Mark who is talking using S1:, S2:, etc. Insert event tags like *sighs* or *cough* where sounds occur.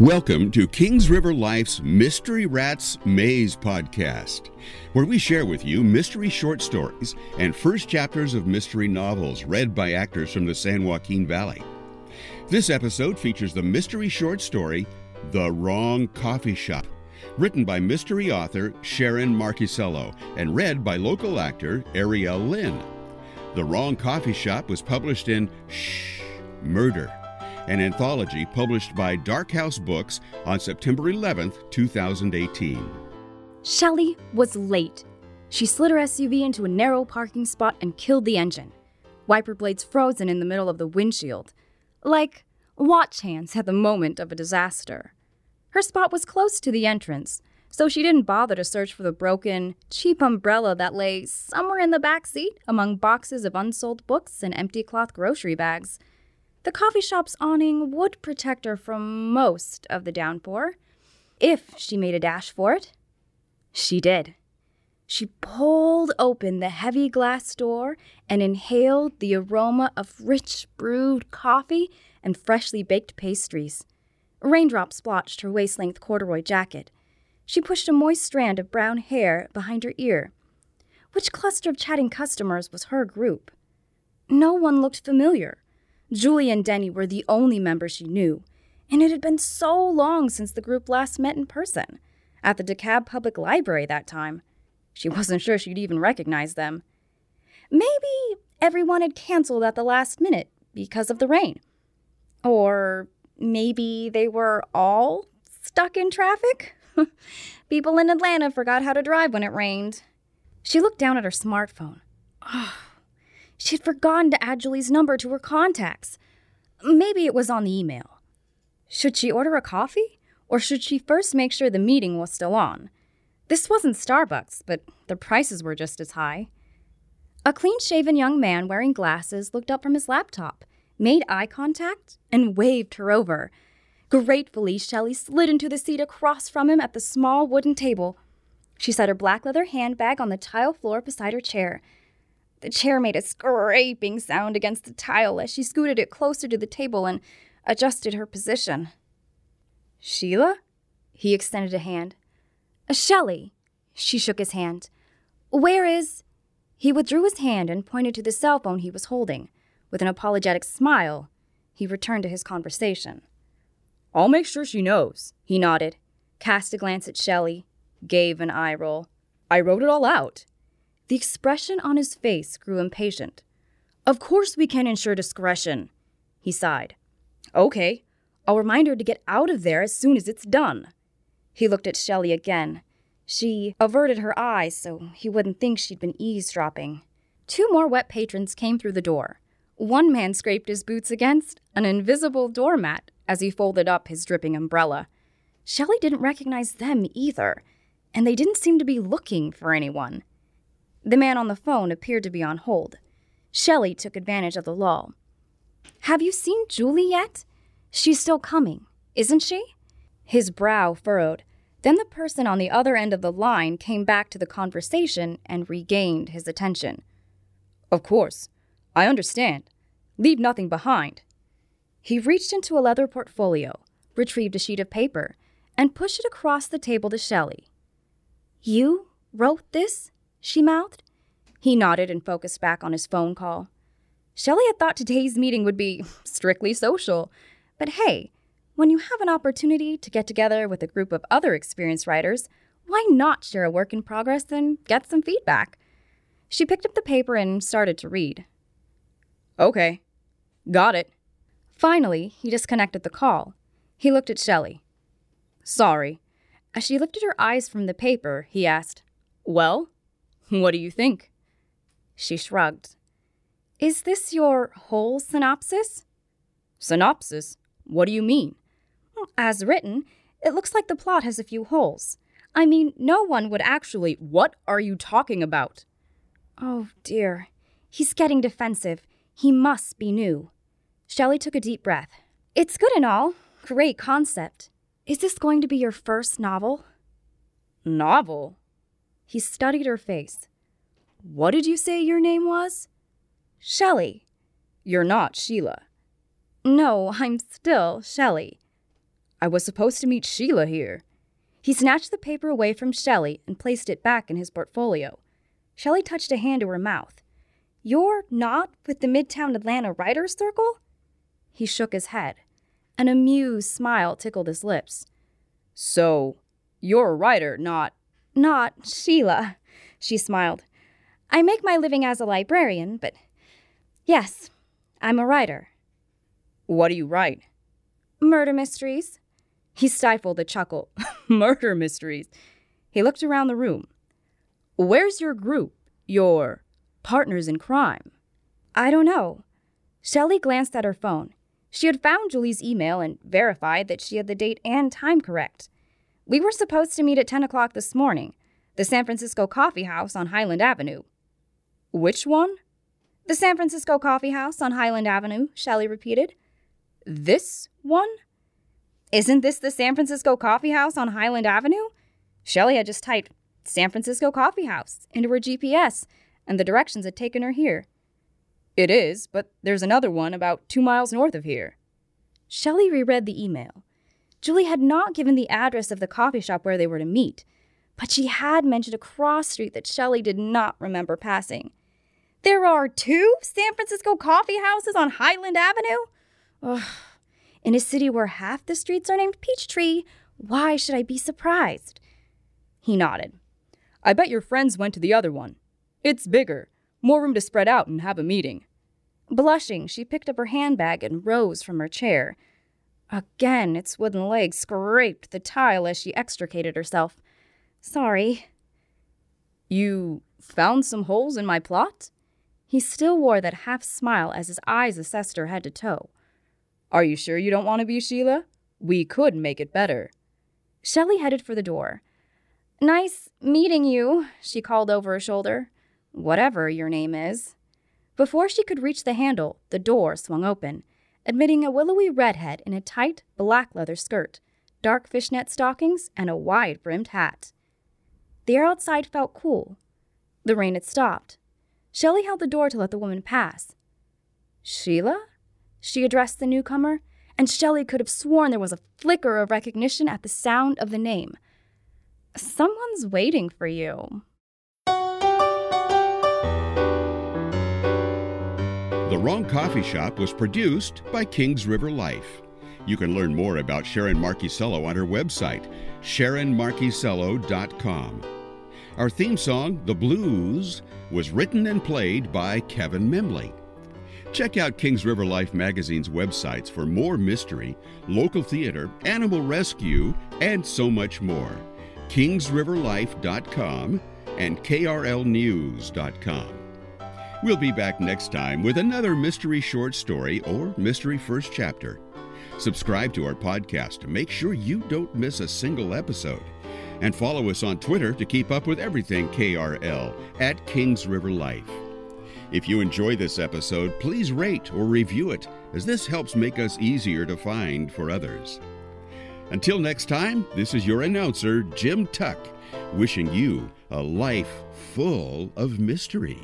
S1: Welcome to Kings River Life's Mystery Rats Maze podcast, where we share with you mystery short stories and first chapters of mystery novels read by actors from the San Joaquin Valley. This episode features the mystery short story The Wrong Coffee Shop, written by mystery author Sharon Marchisello and read by local actor Ariel Lynn. The Wrong Coffee Shop was published in Shh Murder an anthology published by Dark House Books on September 11, 2018.
S2: Shelley was late. She slid her SUV into a narrow parking spot and killed the engine. Wiper blades frozen in the middle of the windshield, like watch hands at the moment of a disaster. Her spot was close to the entrance, so she didn't bother to search for the broken, cheap umbrella that lay somewhere in the back seat among boxes of unsold books and empty cloth grocery bags. The coffee shop's awning would protect her from most of the downpour, if she made a dash for it. She did. She pulled open the heavy glass door and inhaled the aroma of rich brewed coffee and freshly baked pastries. Raindrops splotched her waist length corduroy jacket. She pushed a moist strand of brown hair behind her ear. Which cluster of chatting customers was her group? No one looked familiar. Julie and Denny were the only members she knew, and it had been so long since the group last met in person, at the DeKalb Public Library that time. She wasn't sure she'd even recognize them. Maybe everyone had canceled at the last minute because of the rain. Or maybe they were all stuck in traffic? *laughs* People in Atlanta forgot how to drive when it rained. She looked down at her smartphone. *sighs* *sighs* *sighs* She'd forgotten to add Julie's number to her contacts. Maybe it was on the email. Should she order a coffee? Or should she first make sure the meeting was still on? This wasn't Starbucks, but the prices were just as high. A clean shaven young man wearing glasses looked up from his laptop, made eye contact, and waved her over. Gratefully, Shelley slid into the seat across from him at the small wooden table. She set her black leather handbag on the tile floor beside her chair the chair made a scraping sound against the tile as she scooted it closer to the table and adjusted her position. Sheila? He extended a hand. Shelley. She shook his hand. Where is. He withdrew his hand and pointed to the cell phone he was holding. With an apologetic smile, he returned to his conversation. I'll make sure she knows, he nodded, cast a glance at Shelley, gave an eye roll. I wrote it all out. The expression on his face grew impatient. Of course we can ensure discretion, he sighed. Okay, I'll remind her to get out of there as soon as it's done. He looked at Shelley again. She averted her eyes so he wouldn't think she'd been eavesdropping. Two more wet patrons came through the door. One man scraped his boots against an invisible doormat as he folded up his dripping umbrella. Shelley didn't recognize them either, and they didn't seem to be looking for anyone. The man on the phone appeared to be on hold. Shelley took advantage of the lull. Have you seen Julie yet? She's still coming, isn't she? His brow furrowed. Then the person on the other end of the line came back to the conversation and regained his attention. Of course. I understand. Leave nothing behind. He reached into a leather portfolio, retrieved a sheet of paper, and pushed it across the table to Shelley. You wrote this? She mouthed. He nodded and focused back on his phone call. Shelley had thought today's meeting would be strictly social, but hey, when you have an opportunity to get together with a group of other experienced writers, why not share a work in progress and get some feedback? She picked up the paper and started to read. Okay, got it. Finally, he disconnected the call. He looked at Shelley. Sorry. As she lifted her eyes from the paper, he asked, Well? What do you think? She shrugged. Is this your whole synopsis? Synopsis? What do you mean? As written, it looks like the plot has a few holes. I mean, no one would actually. What are you talking about? Oh, dear. He's getting defensive. He must be new. Shelley took a deep breath. It's good and all. Great concept. Is this going to be your first novel? Novel? He studied her face. What did you say your name was? Shelley. You're not Sheila. No, I'm still Shelley. I was supposed to meet Sheila here. He snatched the paper away from Shelley and placed it back in his portfolio. Shelley touched a hand to her mouth. You're not with the Midtown Atlanta Writers Circle? He shook his head. An amused smile tickled his lips.
S3: So, you're a writer, not.
S2: Not Sheila, she smiled. I make my living as a librarian, but yes, I'm a writer.
S3: What do you write?
S2: Murder mysteries. He stifled a chuckle. *laughs*
S3: Murder mysteries. He looked around the room. Where's your group? Your partners in crime?
S2: I don't know. Shelley glanced at her phone. She had found Julie's email and verified that she had the date and time correct. We were supposed to meet at 10 o'clock this morning, the San Francisco Coffee House on Highland Avenue.
S3: Which one?
S2: The San Francisco Coffee House on Highland Avenue, Shelley repeated.
S3: This one?
S2: Isn't this the San Francisco Coffee House on Highland Avenue? Shelley had just typed San Francisco Coffee House into her GPS, and the directions had taken her here.
S3: It is, but there's another one about two miles north of here.
S2: Shelley reread the email. Julie had not given the address of the coffee shop where they were to meet, but she had mentioned a cross street that Shelley did not remember passing. There are two San Francisco coffee houses on Highland Avenue? Ugh. In a city where half the streets are named Peachtree, why should I be surprised?
S3: He nodded. I bet your friends went to the other one. It's bigger, more room to spread out and have a meeting.
S2: Blushing, she picked up her handbag and rose from her chair. Again, its wooden legs scraped the tile as she extricated herself. Sorry.
S3: You found some holes in my plot?
S2: He still wore that half smile as his eyes assessed her head to toe.
S3: Are you sure you don't want to be Sheila? We could make it better.
S2: Shelley headed for the door. Nice meeting you, she called over her shoulder whatever your name is. Before she could reach the handle, the door swung open, admitting a willowy redhead in a tight black leather skirt, dark fishnet stockings, and a wide brimmed hat. The air outside felt cool. The rain had stopped. Shelley held the door to let the woman pass. Sheila? She addressed the newcomer, and Shelley could have sworn there was a flicker of recognition at the sound of the name. Someone's waiting for you.
S1: The Wrong Coffee Shop was produced by Kings River Life. You can learn more about Sharon Marchisello on her website, sharonmarchisello.com. Our theme song, The Blues, was written and played by Kevin Memley. Check out Kings River Life magazine's websites for more mystery, local theater, animal rescue, and so much more. KingsRiverLife.com and KRLNews.com. We'll be back next time with another mystery short story or mystery first chapter. Subscribe to our podcast to make sure you don't miss a single episode. And follow us on Twitter to keep up with everything KRL at Kings River Life. If you enjoy this episode, please rate or review it, as this helps make us easier to find for others. Until next time, this is your announcer, Jim Tuck, wishing you a life full of mystery.